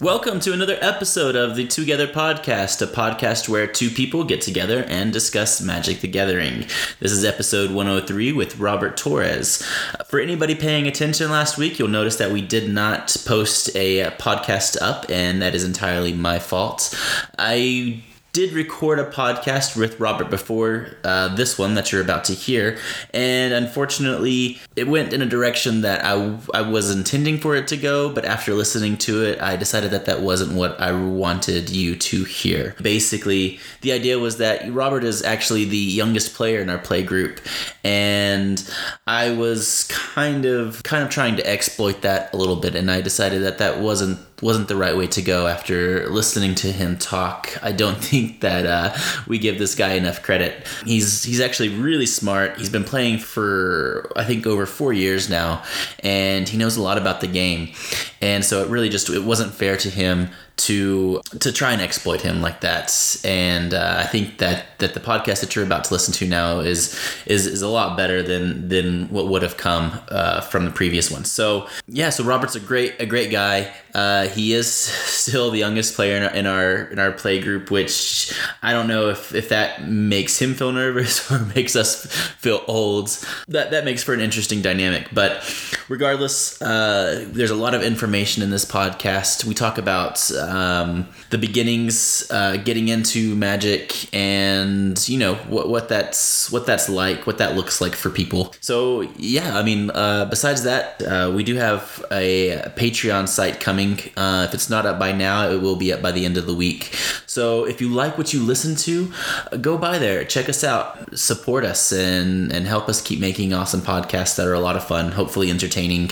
Welcome to another episode of the Together Podcast, a podcast where two people get together and discuss Magic the Gathering. This is episode 103 with Robert Torres. For anybody paying attention last week, you'll notice that we did not post a podcast up, and that is entirely my fault. I did record a podcast with Robert before uh, this one that you're about to hear, and unfortunately, it went in a direction that I, I was intending for it to go, but after listening to it, I decided that that wasn't what I wanted you to hear. Basically, the idea was that Robert is actually the youngest player in our play group, and I was kind of kind of trying to exploit that a little bit, and I decided that that wasn't wasn't the right way to go after listening to him talk. I don't think that uh, we give this guy enough credit. He's he's actually really smart. He's been playing for I think over four years now, and he knows a lot about the game. And so it really just it wasn't fair to him to to try and exploit him like that. And uh, I think that that the podcast that you're about to listen to now is is is a lot better than than what would have come uh, from the previous one. So yeah, so Robert's a great a great guy. Uh, he is still the youngest player in our, in our in our play group, which I don't know if if that makes him feel nervous or makes us feel old. That that makes for an interesting dynamic. But regardless, uh, there's a lot of information in this podcast. We talk about um, the beginnings, uh, getting into magic, and you know what what that's what that's like, what that looks like for people. So yeah, I mean, uh, besides that, uh, we do have a Patreon site coming. Uh, if it's not up by now, it will be up by the end of the week. So if you like what you listen to, go by there, check us out, support us, and and help us keep making awesome podcasts that are a lot of fun, hopefully entertaining.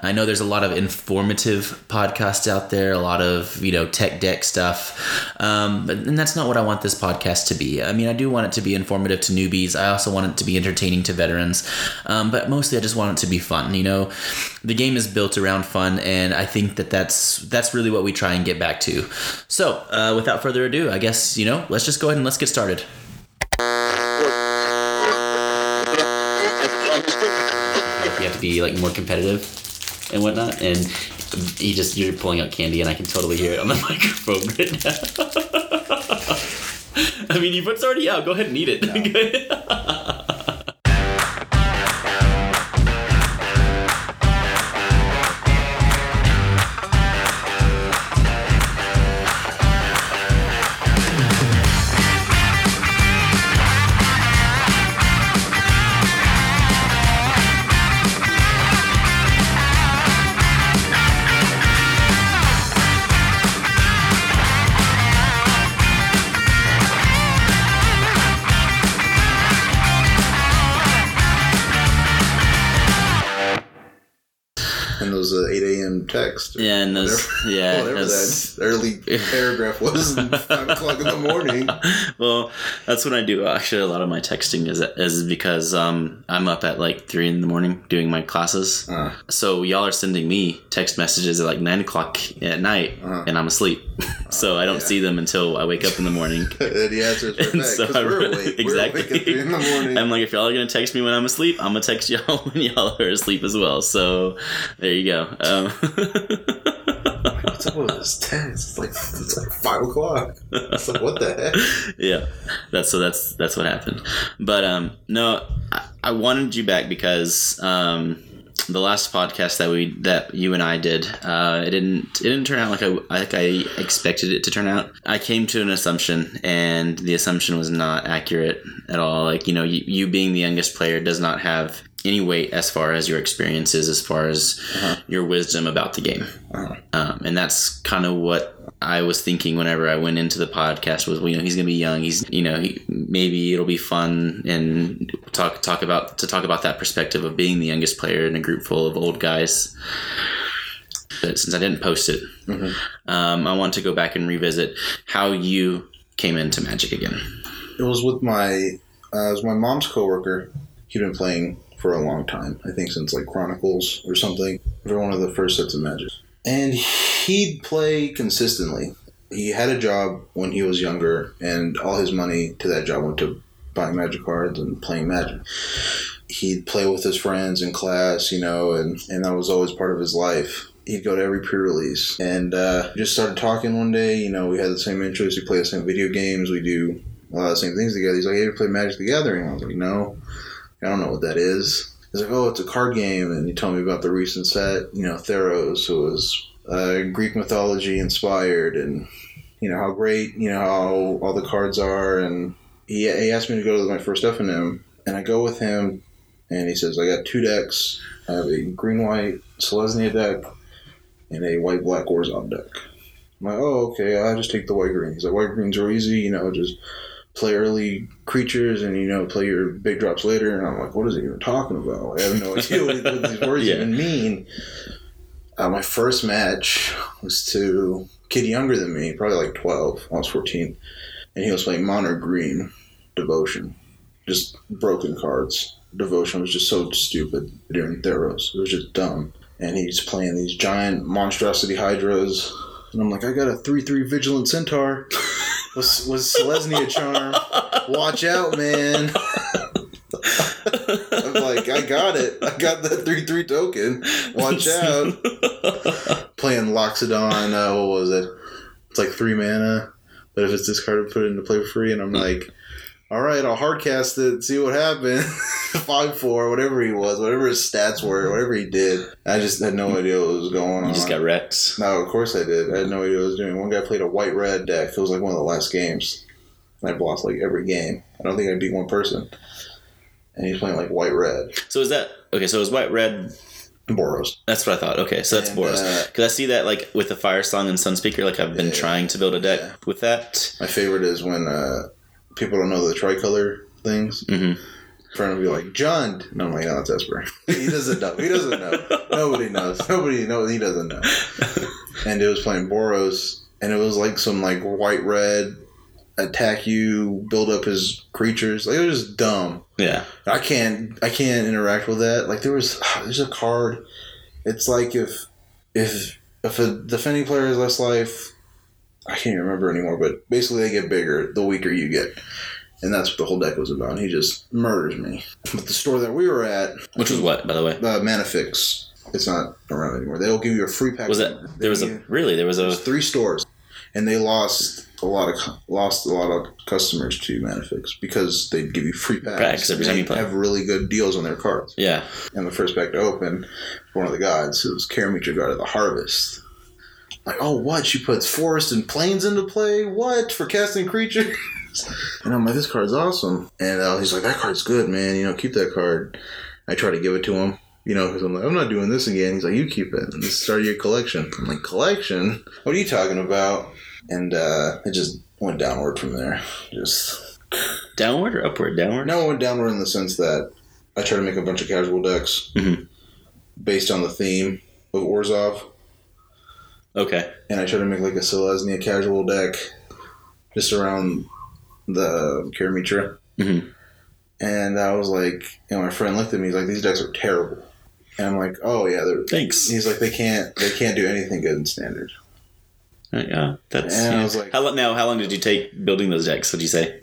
I know there's a lot of informative podcasts out there, a lot of you know tech deck stuff, um, but and that's not what I want this podcast to be. I mean, I do want it to be informative to newbies. I also want it to be entertaining to veterans, um, but mostly I just want it to be fun. You know, the game is built around fun, and I think that that's that's really what we try and get back to. So, uh, without further ado, I guess you know, let's just go ahead and let's get started. You have to be like more competitive and whatnot, and he just you're pulling out candy, and I can totally hear it on the microphone right now. I mean, you it's already out. Go ahead and eat it. and those uh, 8 a.m. text. Yeah, and those- whatever- yeah, whatever those- that early paragraph was, 5 o'clock in the morning. well, that's when I do. Actually, a lot of my texting is is because um, I'm up at like three in the morning doing my classes. Uh, So y'all are sending me text messages at like nine o'clock at night, Uh-huh. and I'm asleep. so I don't yeah. see them until I wake up in the morning. and he answers right back so I we're awake. exactly. We're awake at 3 in the morning. I'm like, if y'all are gonna text me when I'm asleep, I'm gonna text y'all when y'all are asleep as well. So there you go. Um, What's up with this text? It's like, it's like 5 o'clock. It's like, what the heck? yeah that's so that's that's what happened but um no I, I wanted you back because um the last podcast that we that you and I did uh it didn't it didn't turn out like I like I expected it to turn out. I came to an assumption and the assumption was not accurate at all. Like you know you, you being the youngest player does not have any weight as far as your experiences as far as your wisdom about the game. Uh-huh. um, and that's kind of what I was thinking whenever I went into the podcast was, well, you know, he's gonna be young. He's, you know, he, maybe it'll be fun and talk talk about to talk about that perspective of being the youngest player in a group full of old guys. But since I didn't post it, Mhm. um, I want to go back and revisit how you came into Magic again. It was with my, uh, it was my mom's coworker. He'd been playing for a long time. I think since like Chronicles or something. For one of the first sets of Magic. And he'd play consistently. He had a job when he was younger, and all his money to that job went to buying Magic cards and playing Magic. He'd play with his friends in class, you know, and, and that was always part of his life. he'd go to every pre-release, and uh, just started talking one day. You know, we had the same interests. We play the same video games. We do a lot of the same things together. He's like, "Hey, you play Magic the Gathering?" I was like, "No, I don't know what that is." He's like, "Oh, it's a card game," and he told me about the recent set. You know, Theros, who was uh, Greek mythology inspired, and you know how great you know how all the cards are. And he, he asked me to go to my first F and and I go with him, and he says, "I got two decks. I have a green white Selesnya deck and a white black Orzhov deck." I'm like, "Oh, okay. I'll just take the white green." He's like, "White greens are easy. You know, just." Play early creatures and you know play your big drops later, and I'm like, what is he even talking about? I have no idea what, what these words Yeah. even mean. Uh, my first match was to a kid younger than me, probably like 12. I was 14. And he was playing Mono Green Devotion. Just broken cards. Devotion was just so stupid during Theros. It was just dumb. And he's playing these giant monstrosity Hydras. And I'm like, I got a 3 3 Vigilant Centaur. Was, was Selesnya Charm. Watch out, man. I'm like, I got it. I got that 3 3 token. Watch out playing Loxodon. Uh, what was it? It's like three mana, but if it's discarded, put it into play for free. And I'm like, all right, I'll hardcast it, see what happens. Five four, whatever he was, whatever his stats were, whatever he did. I just had no idea what was going on. You just got wrecked. no, of course I did. I had no idea what I was doing. One guy played a white red deck. It was like one of the last games. And I lost like every game. I don't think I beat one person. And he's playing like white red. So is that okay? So is white red? Boros. That's what I thought. Okay, so that's And, Boros. uh, Because I see that like with the Firesong and Sunspeaker. Like I've been Yeah. trying to build a deck Yeah. with that. My favorite is when uh, people don't know the tricolor things. hmm trying to be like John. No, I'm like, no, it's Esper. he doesn't know. He doesn't know. Nobody knows. Nobody knows. He doesn't know. And it was playing Boros, and it was like some like white red attack you, build up his creatures. Like it was just dumb. Yeah. I can't. I can't interact with that. Like there was. There's a card. It's like if if if a defending player has less life. I can't remember anymore, but basically they get bigger the weaker you get. And that's what the whole deck was about. He just murders me. But the store that we were at, Which was what, by the way? uh, Manifix, it's not around anymore. They'll give you a free pack. Was that there was a really there was a three stores, and they lost a lot of lost a lot of customers to Manifix because they'd give you free packs. Packs every time you They play. Have really good deals on their cards. yeah. And the first pack to open, one of the gods, it was Karametra God of the Harvest. Like, oh, what? She puts forest and plains into play? What? For casting creatures? and I'm like, this card's awesome. And uh, he's like, that card's good, man. You know, keep that card. I try to give it to him, you know, because I'm like, I'm not doing this again. He's like, you keep it. And this start your collection. I'm like, collection? What are you talking about? And uh, it just went downward from there. Just Downward or upward? Downward. no, it went downward in the sense that I try to make a bunch of casual decks Mhm. based on the theme of Orzhov, Okay. and I try to make like a Selesnya casual deck just around the Karametra. Mhm. And I was like, you know, my friend looked at me. He's like, "These decks are terrible," and I'm like, "Oh yeah, they're." Thanks. He's like, "They can't, they can't do anything good in standard." Uh, Yeah. That's. And I was like- how long now? How long did you take building those decks? Would you say?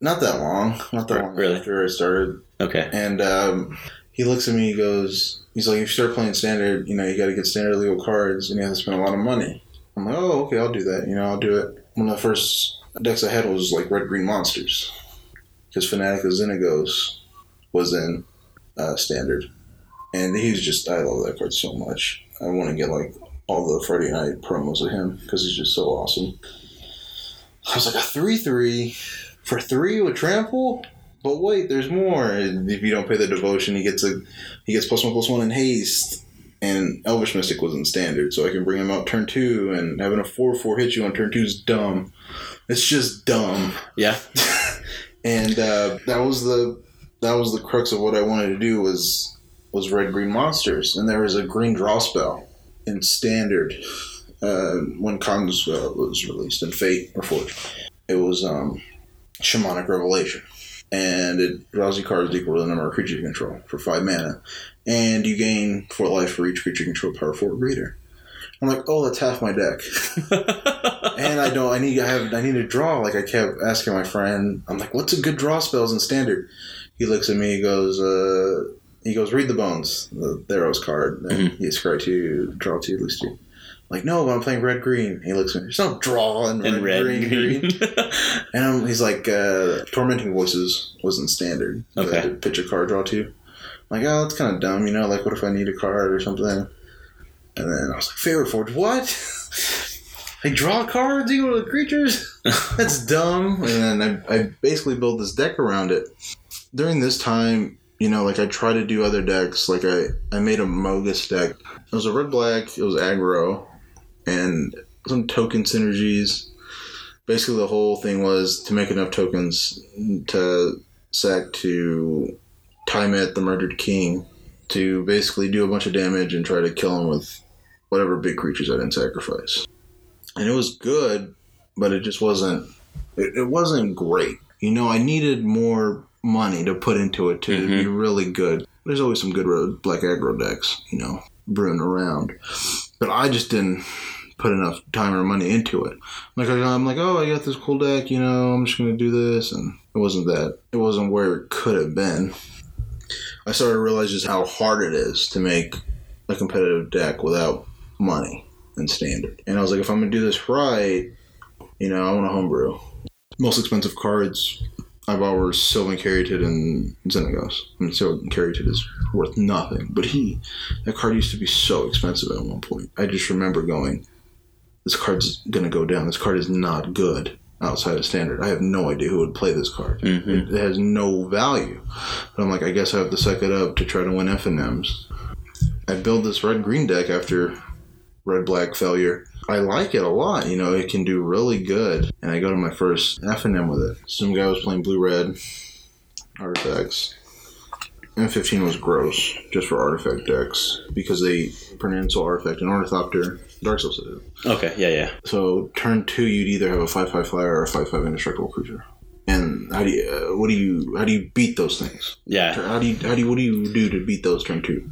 Not that long. Not that long really? after I started. Okay. And um, he looks at me. He goes, "He's like, if you start playing standard, you know, you got to get standard legal cards, and you have to spend a lot of money." I'm like, "Oh, okay, I'll do that. You know, I'll do it." One of the first decks I had was like red green monsters, because Fanatic of Xenagos was in uh, standard, and he's just I love that card so much. I want to get like all the Friday night promos of him because he's just so awesome. I was like a three three for three with trample. But wait, there's more. If you don't pay the devotion, he gets a he gets plus one plus one in haste. And Elvish Mystic was in standard, so I can bring him out turn two, and having a four four hit you on turn two is dumb. It's just dumb. Yeah. And uh, that was the that was the crux of what I wanted to do was was red green monsters, and there was a green draw spell in standard uh, when uh, was released in Fate Reforged. It was um, Shamanic Revelation, and it draws you cards equal to the number of creatures you control for five mana, and you gain four life for each creature you control power four or greater. I'm like, oh, that's half my deck and I don't. I need. I have. I need to draw. Like I kept asking my friend. I'm like, "What's a good draw spells in standard?" He looks at me. He goes, uh, he goes, read the bones, the Theros card. And Mhm. you scry two, draw two, lose two. I'm like, no, but I'm playing red green. He looks at me, there's no draw in red, And red, green, green. And um, he's like, uh, Tormenting Voices wasn't standard. Okay. had to pitch a card, draw two. I'm like, oh, that's kind of dumb, you know? Like, what if I need a card or something? And then I was like, Fate Reforged, what? I draw cards, you go to the creatures? That's dumb. And then I, I basically built this deck around it. During this time, you know, like I try to do other decks. Like I, I made a Mogis deck. It was a red black, it was aggro, and some token synergies. Basically, the whole thing was to make enough tokens to sack to Tymaret the Murder King to basically do a bunch of damage and try to kill him with whatever big creatures I didn't sacrifice. And it was good, but it just wasn't. It, it wasn't great. You know, I needed more money to put into it to be mm-hmm. really good. There's always some good black aggro decks, you know, brewing around, but I just didn't put enough time or money into it. Like I- I'm like, oh, I got this cool deck, you know, I'm just gonna do this, and it wasn't that. It wasn't where it could have been. I started to realize just how hard it is to make a competitive deck without money and standard. And I was like, if I'm gonna do this right, you know, I want to homebrew. Most expensive cards I've bought were Sylvan Caryatid and Xenagos. I mean, Sylvan Caryatid is worth nothing, but he, that card used to be so expensive at one point. I just remember going, this card's gonna go down. This card is not good outside of standard. I have no idea who would play this card. Mhm. It, it has no value. But I'm like, I guess I have to suck it up to try to win FNMs. I build this red green deck after red black failure. I like it a lot. You know, it can do really good. And I go to my first FNM with it. Some guy was playing blue red artifacts. M15 was gross just for artifact decks because they Pernensal artifact and Ornithopter. Darksteel Citadel. Okay, yeah, yeah. So turn two, you'd either have a five five flyer or a five five indestructible creature. And how do you uh, what do you how do you beat those things? Yeah. How do you how do you what do you do to beat those turn two?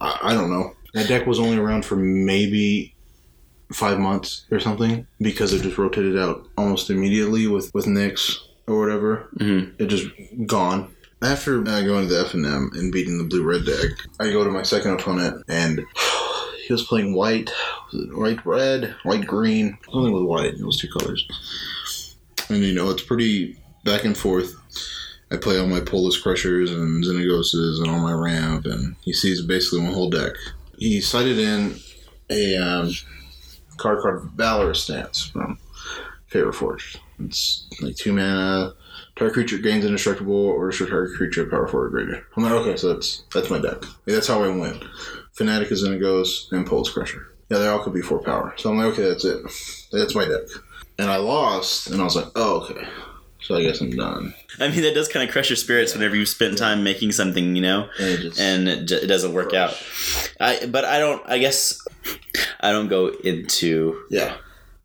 I, I don't know. That deck was only around for maybe five months or something because it just rotated out almost immediately with with Nyx or whatever. Mhm. It just gone. After uh, going to the F and M and beating the blue red deck, I go to my second opponent and he was playing white, was it white red, white green, something with white. It was two colors. And you know it's pretty back and forth. I play all my Polis Crushers and Xenagoses and all my ramp, and he sees basically my whole deck. He cited in a um, card card Valorous Stance from Fate Reforged. It's like two mana, target creature gains indestructible, or destroy target creature power or greater. I'm like, okay, so that's that's my deck. Like, that's how I win. Fanatic is Xenagos and Polis Crusher. Yeah, they all could be four power. So I'm like, okay, that's it. That's my deck. And I lost, and I was like, oh, okay. So I guess I'm done. I mean, that does kind of crush your spirits whenever you spend time making something, you know, And it just, and it, it doesn't work out. I, but I don't. I guess I don't go into yeah.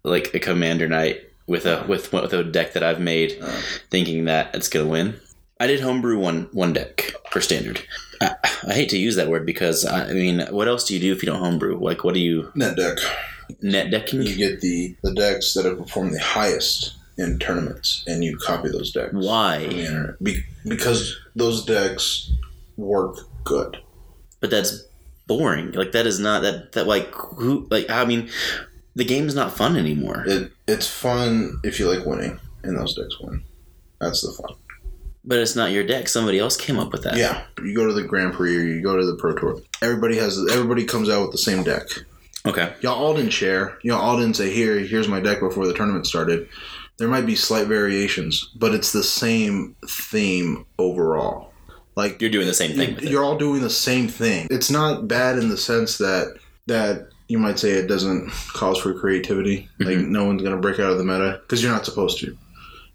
like a commander night with a with with a deck that I've made, Uh. thinking that it's gonna win. I did homebrew one one deck for standard. I, I hate to use that word because I, I mean, what else do you do if you don't homebrew? Like, what do you Net deck. net decking? You get the, the decks that have performed the highest in tournaments, and you copy those decks. from the Why? internet. Be- because those decks work good. But that's boring. Like that is not that that like who like I mean, the game's not fun anymore. It It's fun if you like winning, and those decks win. That's the fun. But it's not your deck. Somebody else came up with that. Yeah, you go to the Grand Prix or you go to the Pro Tour. Everybody has everybody comes out with the same deck. Okay. Y'all all didn't share. Y'all all didn't say, "Here, here's my deck" before the tournament started. There might be slight variations, but it's the same theme overall. Like You're doing the same thing it. you're all doing the same thing. It's not bad in the sense that that you might say it doesn't cause for creativity. Like Mm-hmm. no one's gonna break out of the meta because you're not supposed to.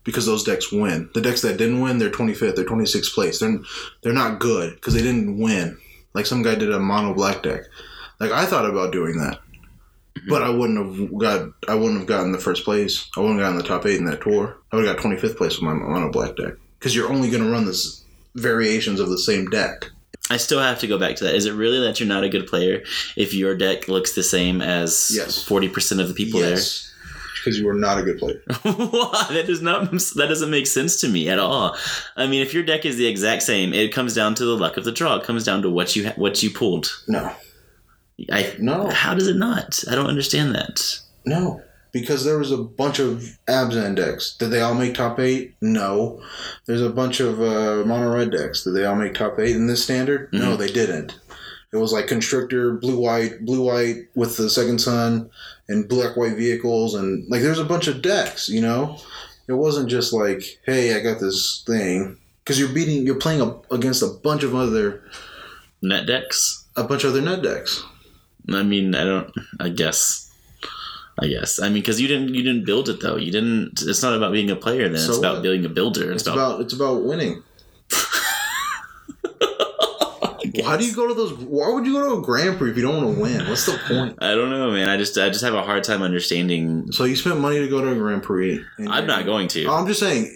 Because those decks win. The decks that didn't win, they're 25th, they're 26th place. They're they're not good because they didn't win. Like some guy did a mono black deck. Like I thought about doing that. But I wouldn't have got. I wouldn't have gotten the first place. I wouldn't have gotten the top eight in that tour. I would have got 25th place with my mono black deck because you're only going to run this variations of the same deck. I still have to go back to that. Is it really that you're not a good player if your deck looks the same as Yes. forty percent of the people yes. because you are not a good player. That does not that doesn't make sense to me at all. I mean, if your deck is the exact same, it comes down to the luck of the draw. It comes down to what you ha- what you pulled. No, I no, how does it not? I don't understand that. no. Because there was a bunch of Abzan decks. Did they all make top eight? No. There's a bunch of uh, mono red decks. Did they all make top eight in this standard? No, they didn't. It was like Constrictor, blue white, blue white with the second sun, and black white vehicles, and like there's a bunch of decks. You know, it wasn't just like, hey, I got this thing. Because you're beating, you're playing a, against a bunch of other, Net decks. a bunch of other net decks. I mean, I don't. I guess. I guess. I mean, because you didn't you didn't build it though. You didn't. It's not about being a player. Then So it's about what? being a builder. It's, It's about. about it's about winning. Why do you go to those? Why would you go to a Grand Prix if you don't want to win? What's the point? I don't know, man. I just I just have a hard time understanding. So you spent money to go to a Grand Prix. I'm not going to. I'm just saying,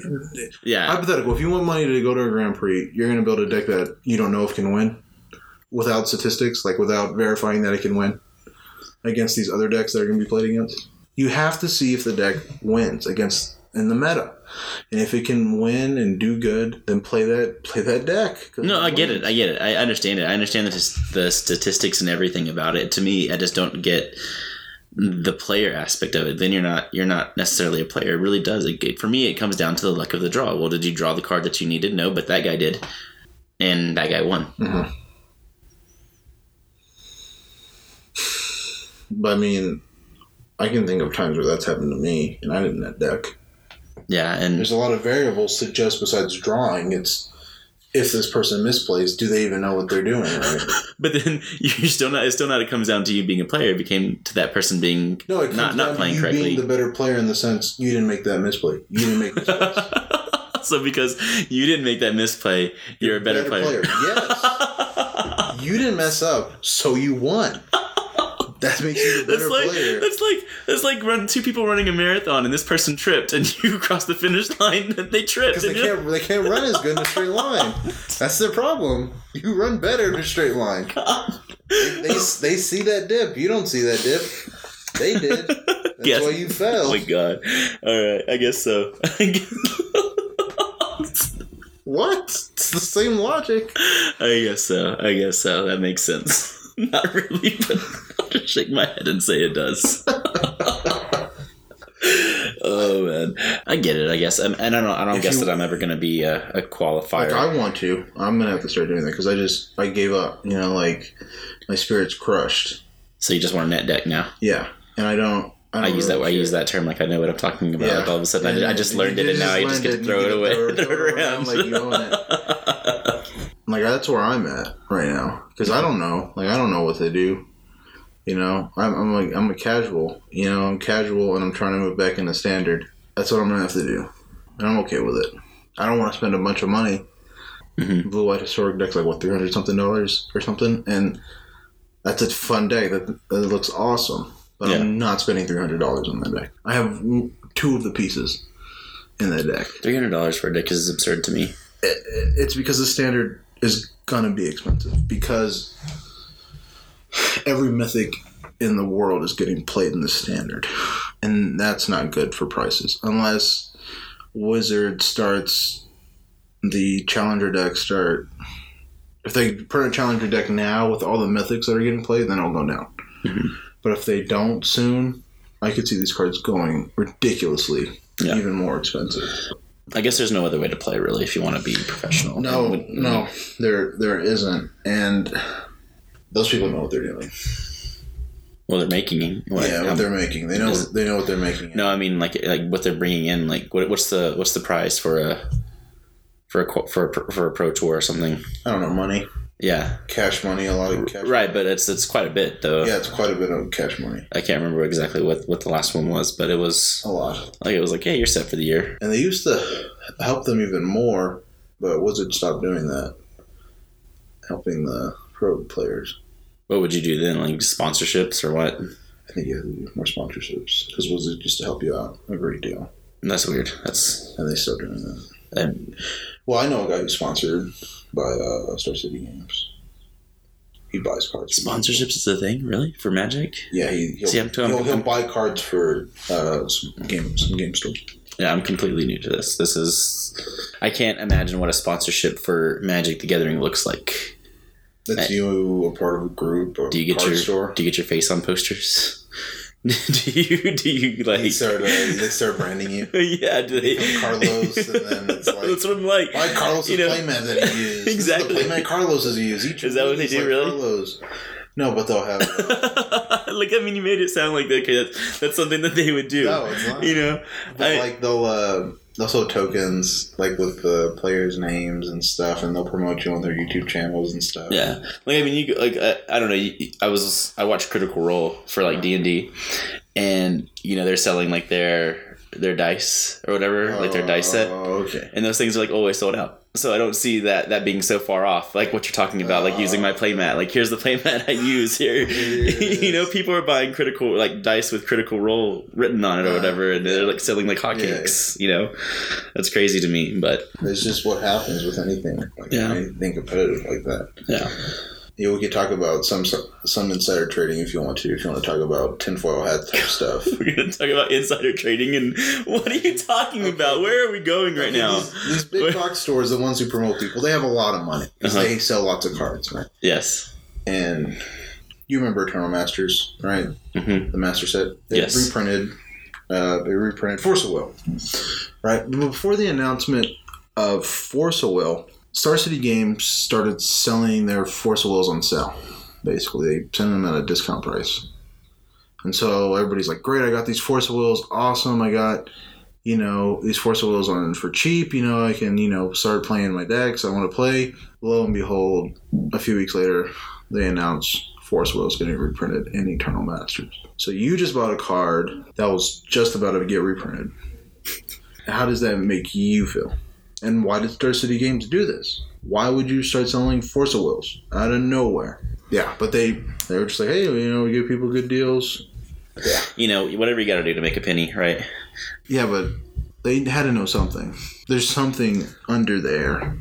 Yeah. hypothetical. If you want money to go to a Grand Prix, you're going to build a deck that you don't know if can win, without statistics, like without verifying that it can win against these other decks that are going to be played against. You have to see if the deck wins against in the meta, and if it can win and do good, then play that play that deck. No, I get it. I get it. I understand it. I understand the, the statistics and everything about it. To me, I just don't get the player aspect of it. Then you're not you're not necessarily a player. It really does. It, for me, it comes down to the luck of the draw. Well, did you draw the card that you needed? No, but that guy did, and that guy won. Mhm. But I mean, I can think of times where that's happened to me, and I didn't net deck. Yeah, and There's a lot of variables to just besides drawing. It's if this person misplays, do they even know what they're doing? Right? but then you're still not. It's still not. It comes down to you being a player. It became to that person being No, it comes not down not to playing you correctly. being the better player in the sense you didn't make that misplay. You didn't make so because you didn't make that misplay, you're a better, player. Yes, you didn't mess up, so you won. That makes you the better That's like player. that's like that's like run two people running a marathon and this person tripped and you crossed the finish line and they tripped. Because they can't, they can't run as good in a straight line. That's their problem. You run better in a straight line. They, they, they see that dip. You don't see that dip. They did. That's Yes. why you fell. Oh my god! All right, I guess so. I guess, What? It's the same logic. I guess so. I guess so. That makes sense. Not really, but Just shake my head and say it does. oh man, I get it. I guess, and and I don't. I don't If guess you- that I'm ever going to be a, a qualifier. Like I want to. I'm gonna have to start doing that because I just I gave up. You know, like my spirit's crushed. so you just want a net deck now? Yeah, and I don't. I, I use that. really I use that term like I know what I'm talking about. Yeah. Like all of a sudden, I, And I just learned it, and now I just get to throw it away, throw throw it it around around. like you own Like that's where I'm at right now because I don't know. Like I don't know what to do. You know, I'm I'm like I'm a casual. You know, I'm casual and I'm trying to move back into standard. That's what I'm gonna have to do, and I'm okay with it. I don't want to spend a bunch of money. Mhm. Blue white historic deck's like what three hundred something dollars or something, and that's a fun deck that, that looks awesome. But Yeah. I'm not spending three hundred dollars on that deck. I have two of the pieces in that deck. Three hundred dollars for a deck is absurd to me. It- it's because the standard is gonna be expensive because every mythic in the world is getting played in the standard, and that's not good for prices unless Wizard starts the challenger deck start. If they print a challenger deck now with all the mythics that are getting played, then it'll go down. Mhm. But if they don't soon, I could see these cards going ridiculously Yeah. even more expensive. I guess there's no other way to play really if you want to be professional. No, no, there there isn't, and those people know what they're doing. Well, they're making eh? what? yeah, what um, they're making. They know Is- they know what they're making. no, I mean like like what they're bringing in. Like what, what's the what's the price for a for a for a, for a pro tour or something? I don't know money, Yeah, cash money, a lot of cash. right. But it's it's quite a bit though. Yeah, it's quite a bit of cash money, I can't remember exactly what what the last one was, but it was a lot. like it was like, hey, you're set for the year. And they used to help them even more, but Wizard stopped doing that, helping the pro players. What would you do then? Like sponsorships or what? I think you have to do more sponsorships because was it just to help you out a great deal, That's weird. That's and they still doing that. and Well, I know a guy who's sponsored by uh, Star City Games. he buys cards. Sponsorships is a thing, really, for Magic. Yeah, he, he'll, See, I'm too- I'm- he'll, he'll buy cards for uh, some game some game stores. Yeah, I'm completely new to this. This is, I can't imagine what a sponsorship for Magic the Gathering looks like. That's Hey. you a part of a group or Do you get your store. Do you get your face on posters? do you do you They like? start uh, they start branding you. yeah, do they? Carlos, and then it's like- That's what I'm like. Buy Carlos' You know- playmat that he used. Exactly. This is the playmat Carlos has used. Each Is that what they is do, like really? Carlos. No, but they'll have. like I mean, you made it sound like okay, that's, that's something that they would do. No, it's not. You know, But I- like they'll uh, they'll sell tokens like with the players' names and stuff, and they'll promote you on their YouTube channels and stuff. Yeah, like I mean, you like I, I don't know. you- I was I watched Critical Role for like D and D, and you know they're selling like their their dice or whatever, like their dice set, Oh, okay. and those things are like always sold out. So I don't see that that being so far off. Like what you're talking about, like using my playmat. Like here's the playmat I use here. you know, people are buying critical like dice with Critical Role written on it or whatever, and they're like selling like hotcakes. You know, that's crazy to me. But It's just what happens with anything, like Yeah. anything competitive like that. yeah, Yeah, we could talk about some some insider trading if you want to. If you want to talk about tinfoil hat type stuff. we're gonna talk about insider trading and what are you talking about? Where are we going right now? These, these big Where- box stores, the ones who promote people, they have a lot of money because Uh-huh. they sell lots of cards, right? Yes. And you remember Eternal Masters, right? hmm The Master Set. They Yes. reprinted. Uh, they reprinted Force of Will, right? But before the announcement of Force of Will, Star City Games started selling their Force Wills on sale. Basically, they sent them at a discount price, and so everybody's like, "Great! I got these Force Wills. Awesome! I got." You know these Force Wills on for cheap. You know I can you know start playing my decks. I want to play. Lo and behold, a few weeks later, they announce Force Wills getting reprinted in Eternal Masters. So you just bought a card that was just about to get reprinted. How does that make you feel? And why did Star City Games do this? Why would you start selling Force of Wills out of nowhere? Yeah, but they they were just like, hey, you know, we give people good deals. Yeah, You know, whatever you got to do to make a penny, right? yeah, but they had to know something. There's something under there.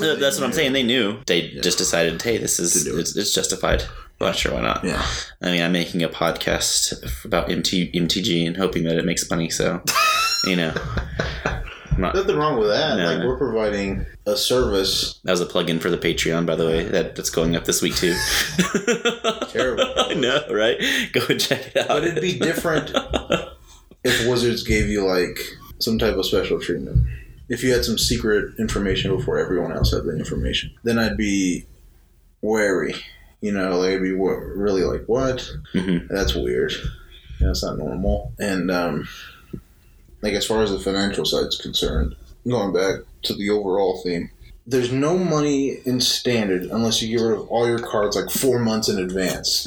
Uh, That's what I'm saying. They knew. They just decided, hey, this is To do it. it's, it's justified. Well, sure, why not? Yeah, I mean, I'm making a podcast about MT, MTG and hoping that it makes money. So, you know, I'm not, nothing wrong with that. No, like no. we're providing a service. that was a plug-in for the Patreon, by the way. That that's going up this week too. Terrible. I know, right? Go and check it out. But it'd be different if Wizards gave you like some type of special treatment. If you had some secret information before everyone else had the information, then I'd be wary. You know, like I'd be really like, what? Mhm. That's weird. That's not normal. And um, like as far as the financial side's concerned, going back to the overall theme, there's no money in standard unless you get rid of all your cards like four months in advance.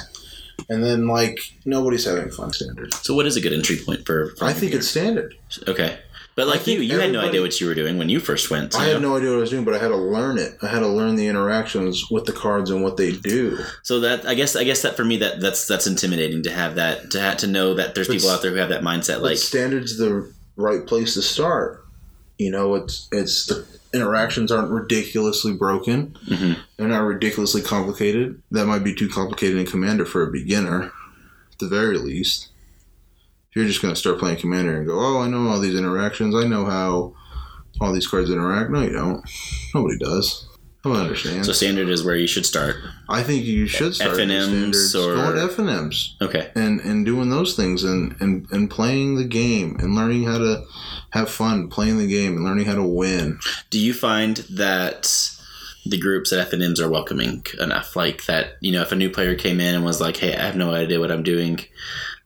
And then like nobody's having fun standard. So, what is a good entry point for? for I think it's standard. okay. But like you, you had no idea what you were doing when you first went. I had no idea what I was doing, but I had to learn it. I had to learn the interactions with the cards and what they do. So that I guess I guess that for me that that's that's intimidating to have that to have to know that there's But people out there who have that mindset like standard's the right place to start. You know, it's it's the interactions aren't ridiculously broken. Mhm. They're not ridiculously complicated. That might be too complicated in Commander for a beginner, at the very least. If you're just going to start playing Commander and go, oh, I know all these interactions. I know how all these cards interact. No, you don't. Nobody does. I don't understand. so standard is where you should start. I think you should start with FNMs standards. or- Go with FNMs Okay. and and doing those things and, and and playing the game and learning how to have fun playing the game and learning how to win. Do you find that the groups at FNMs are welcoming enough? Like that, you know, if a new player came in and was like, "Hey, I have no idea what I'm doing,"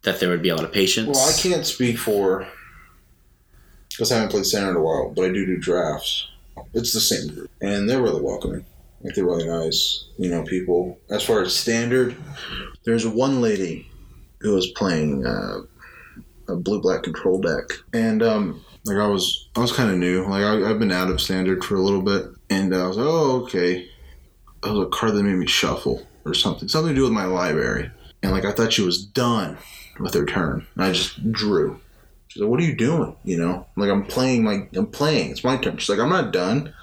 that there would be a lot of patience. Well, I can't speak for because I haven't played Standard in a while, but I do do drafts. It's the same group, and they're really welcoming. Like they're really nice, you know, people. As far as Standard, there's one lady who was playing uh, a blue black control deck, and um, like I was, I was kind of new. Like I, I've been out of Standard for a little bit, and I was, like, oh okay. It was a card that made me shuffle or something, something to do with my library, and like I thought she was done with her turn. And I just drew. She's like, "What are you doing?" You know, I'm like I'm playing. My I'm playing. It's my turn. She's like, "I'm not done."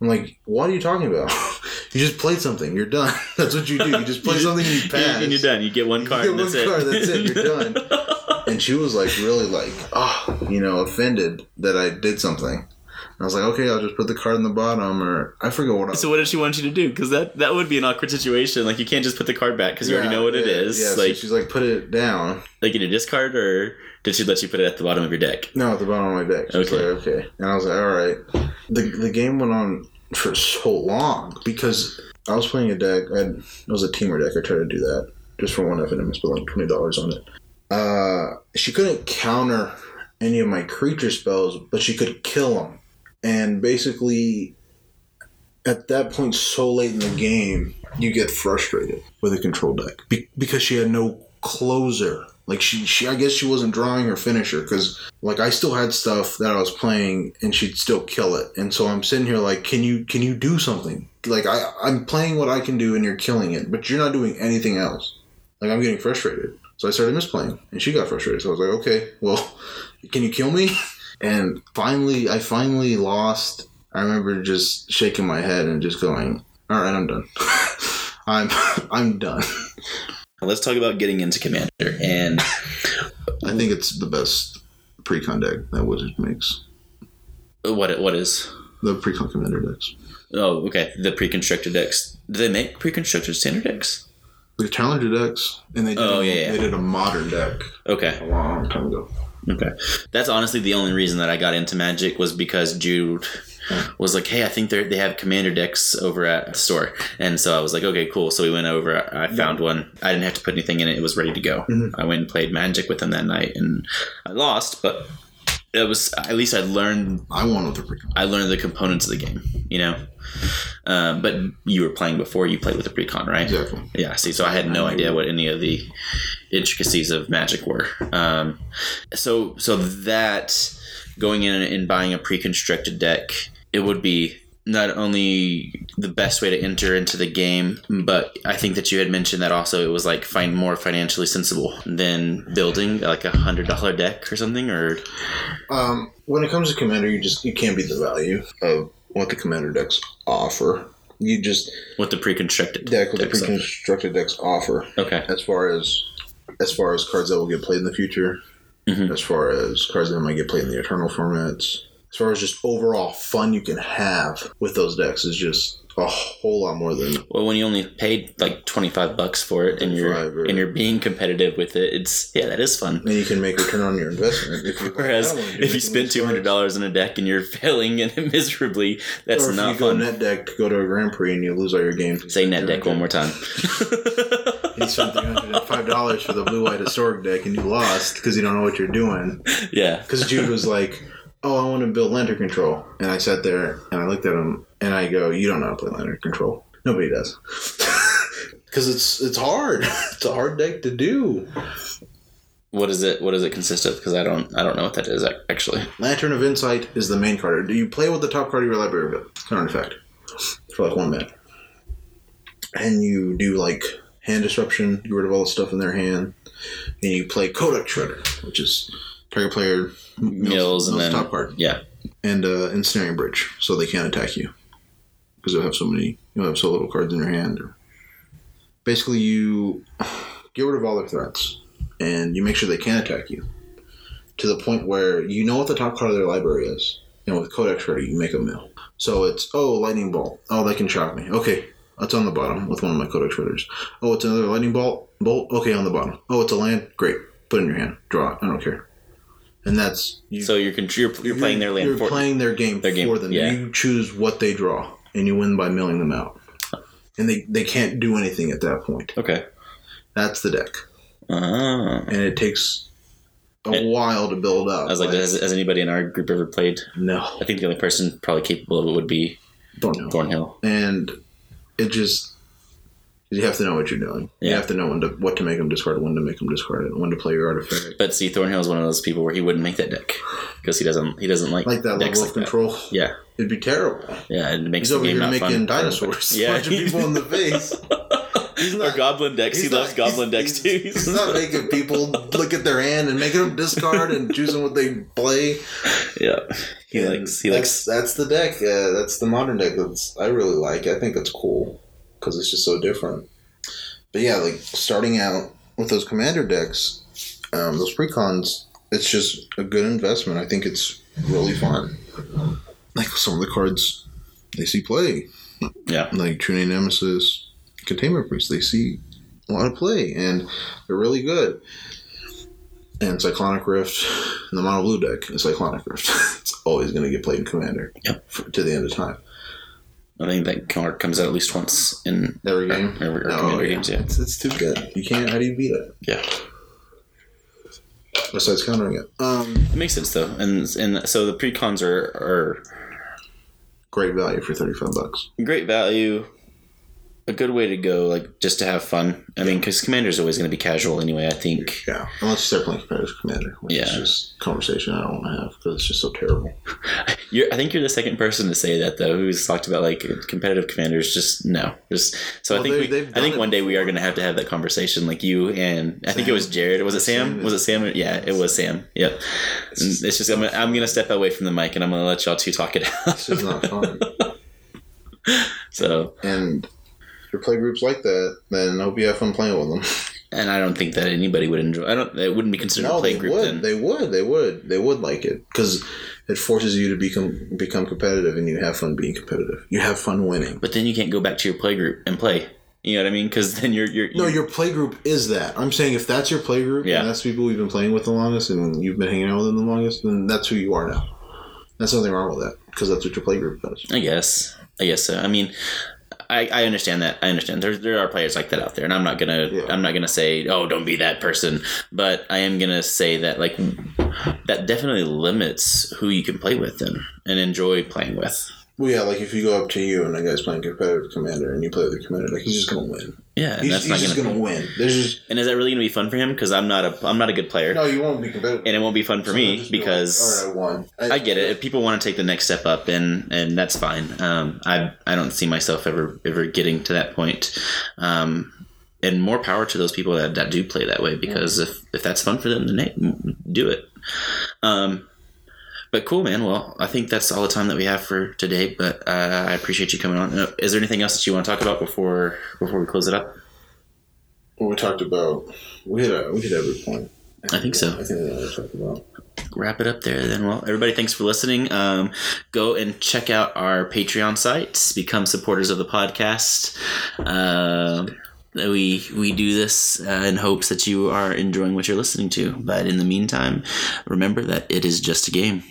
I'm like, "What are you talking about?" You just played something. You're done. That's what you do. You just play something. You pass. and you're done. You get one You card. get and one that's card, it. that's it, you're done. And she was like really like, oh, you know, offended that I did something. And I was like, okay, I'll just put the card in the bottom, or I forget what. I, So what did she want you to do? Because that that would be an awkward situation. Like you can't just put the card back because you already know what it yeah, is. Yeah, so she's like, put it down. like in a discard, or did she let you put it at the bottom of your deck? No, at the bottom of my deck. She was Okay. like, okay. And I was like, all right. The, the game went on for so long because I was playing a deck. I it was a Temur deck. I tried to do that just for one FNM. I spent like twenty dollars on it. Uh, she couldn't counter any of my creature spells, but she could kill them. And basically, at that point, so late in the game, you get frustrated with a control deck Be- because she had no closer. Like she, she, I guess she wasn't drawing her finisher because, like, I still had stuff that I was playing, and she'd still kill it. And so I'm sitting here like, can you, can you do something? Like I, I'm playing what I can do, and you're killing it, but you're not doing anything else. Like I'm getting frustrated. So I started misplaying, and she got frustrated. So I was like, okay, well, can you kill me? And finally, I finally lost. I remember just shaking my head and just going, "All right, I'm done. I'm I'm done." Let's talk about getting into Commander. And I think it's the best pre-con deck that Wizards makes. what what is? The pre-con commander decks. Oh, okay. The pre-constructed decks. Do they make pre-constructed standard decks? The Challenger decks, and they did, Oh, a, yeah, yeah. they did a modern deck Okay. a long time ago. Okay. That's honestly the only reason that I got into Magic was because Jude was like, "Hey, I think they they have commander decks over at the store," and so I was like, "Okay, cool." So we went over. I found one. I didn't have to put anything in it. It was ready to go. Mhm. I went and played Magic with them that night, and I lost, but it was at least I learned I with the pre-con. I learned the components of the game. You know. Um, but you were playing before you played with the precon, right? Exactly. Yeah, see, so I had no idea what any of the intricacies of magic were. Um, so, so that going in and buying a pre-constructed deck, it would be not only the best way to enter into the game, but I think that you had mentioned that also it was like find more financially sensible than building like a hundred dollar deck or something. Or Um, when it comes to commander, you just you can't beat the value of what the commander decks offer. You just what the pre-constructed deck what the pre-constructed decks offer. Okay. as far as as far as cards that will get played in the future, Mhm. as far as cards that might get played in the eternal formats, as far as just overall fun you can have with those decks is just a whole lot more than Well, when you only paid like twenty five bucks for it, and you're or- and you're being competitive with it, it's yeah, that is fun. and you can make return on your investment. If Whereas I don't wanna do if you spend $200 on a deck and you're failing and miserably, that's or if not you go fun. net deck, go to a Grand Prix and you lose all your games. Say net deck one more time. You spent three hundred and five dollars for the blue white historic deck and you lost because you don't know what you're doing. yeah. Because Jude was like, "Oh, I want to build lantern control," and I sat there and I looked at him and I go, "You don't know how to play lantern control. Nobody does." Because it's it's hard. It's a hard deck to do. What is it? What does it consist of? Because I don't I don't know what that is actually. Lantern of Insight is the main card. Do you play with the top card of your library build? Current effect for like one minute, and you do like hand disruption. Get rid of all the stuff in their hand, and you play Codex Shredder, which is target player Mills and mills then top card. yeah. and uh, ensnaring bridge, so they can't attack you because you have so many, you have so little cards in your hand. Basically, you get rid of all their threats, and you make sure they can't attack you to the point where you know what the top card of their library is. And with Codex Shredder, you make a mill. So it's oh lightning bolt. Oh, they can shock me. Okay, that's on the bottom with one of my Codex Shredders. Oh, it's another lightning bolt. Bolt. Okay, on the bottom. Oh, it's a land. Great. Put it in your hand. Draw it. I don't care. And that's you. So you're con- you're, you're playing their land You're for playing their game Their game, for them. yeah. You choose what they draw, and you win by milling them out. And they, they can't do anything at that point. Okay. That's the deck, Ah. and it takes a And- while to build up. I was like, has, has anybody in our group ever played? no, I think the only person probably capable of it would be know. Thornhill. And it just you have to know what you're doing. You have to know when to what to make them discard, when to make them discard it, when to play your artifact. But see, Thornhill is one of those people where he wouldn't make that deck because he doesn't he doesn't like Like that decks level like of that. control, Yeah, it'd be terrible. yeah, it makes He's the over game here not making fun. dinosaurs, Yeah, punching people in the face. he's or not- Goblin decks. He he's loves not- Goblin decks too. He's not making people look at their hand and making them discard and choosing what they play. yeah, he And likes. He that's, likes. That's the deck. Uh, that's the modern deck. That's I really like. I think that's cool because it's just so different. But yeah, like starting out with those commander decks, um, those precons, it's just a good investment. I think it's really fun. Like some of the cards they see play, Yeah, like Name Nemesis, Containment Priest, they see a lot of play, and they're really good. And Cyclonic Rift, and the mono blue deck is Cyclonic Rift. it's always going to get played in Commander Yep. for, to the end of time. I think that card comes out at least once in Every game? Every, or Oh, commander yeah. games. Yeah, It's, it's too good. You can't, how do you beat it? yeah. Besides countering it. Um, It makes sense though, and and so the precons are are great value for 35 bucks. great value. A good way to go, like just to have fun. I mean, because commander is always going to be casual anyway. I think. Yeah. Unless you start playing competitive Commander, which is Yeah. just a conversation I don't want to have because it's just so terrible. You're, I think you're the second person to say that though, who's talked about like competitive commanders. Just no, just so I think we, I think one day we are going to have to have that conversation, like you and I think it was Jared. Was it Sam? Sam Was it Sam? Yeah, it was Sam. Yep. It's And just, It's just I'm gonna, I'm gonna step away from the mic and I'm gonna let y'all two talk it out. it's just not fun. so, and your play groups like that, then I hope you have fun playing with them. and I don't think that anybody would enjoy. I don't. It wouldn't be considered a No, play they group would. then. They would. They would. They would like it because it forces you to become become competitive, and you have fun being competitive. You have fun winning. but then you can't go back to your play group and play. You know what I mean? Because then you're you're, No, you're- your play group is that. I'm saying if that's your play group, Yeah. and that's people you've been playing with the longest, and you've been hanging out with them the longest, then that's who you are now. That's nothing wrong with that because that's what your play group does. I guess. I guess so. I mean, I, I understand that. I understand. There there are players like that out there, and I'm not gonna Yeah. I'm not gonna say oh don't be that person, but I am gonna say that like that definitely limits who you can play with and and enjoy playing with. Well, yeah, like if you go up to you and a guy's playing competitive commander, and you play with the commander, like he's just gonna win. Yeah, and He's, that's he's not just gonna. gonna win. There's just And is that really gonna be fun for him? Because I'm not a I'm not a good player, no. You won't be competitive. and it won't be fun for So me just be like, because. right, I won. I get it. If people want to take the next step up, and and that's fine. Um, I I don't see myself ever ever getting to that point. Um, and more power to those people that, that do play that way because if, if that's fun for them, then hey, do it. Um, but cool, man. Well, I think that's all the time that we have for today. But uh, I appreciate you coming on. Uh, Is there anything else that you want to talk about before before we close it up? Well, we talked about we hit a, we hit every point. I think so. I think we want to talk about. wrap it up there then well everybody thanks for listening um, go and check out our patreon site become supporters of the podcast uh, we we do this uh, in hopes that you are enjoying what you're listening to but in the meantime remember that it is just a game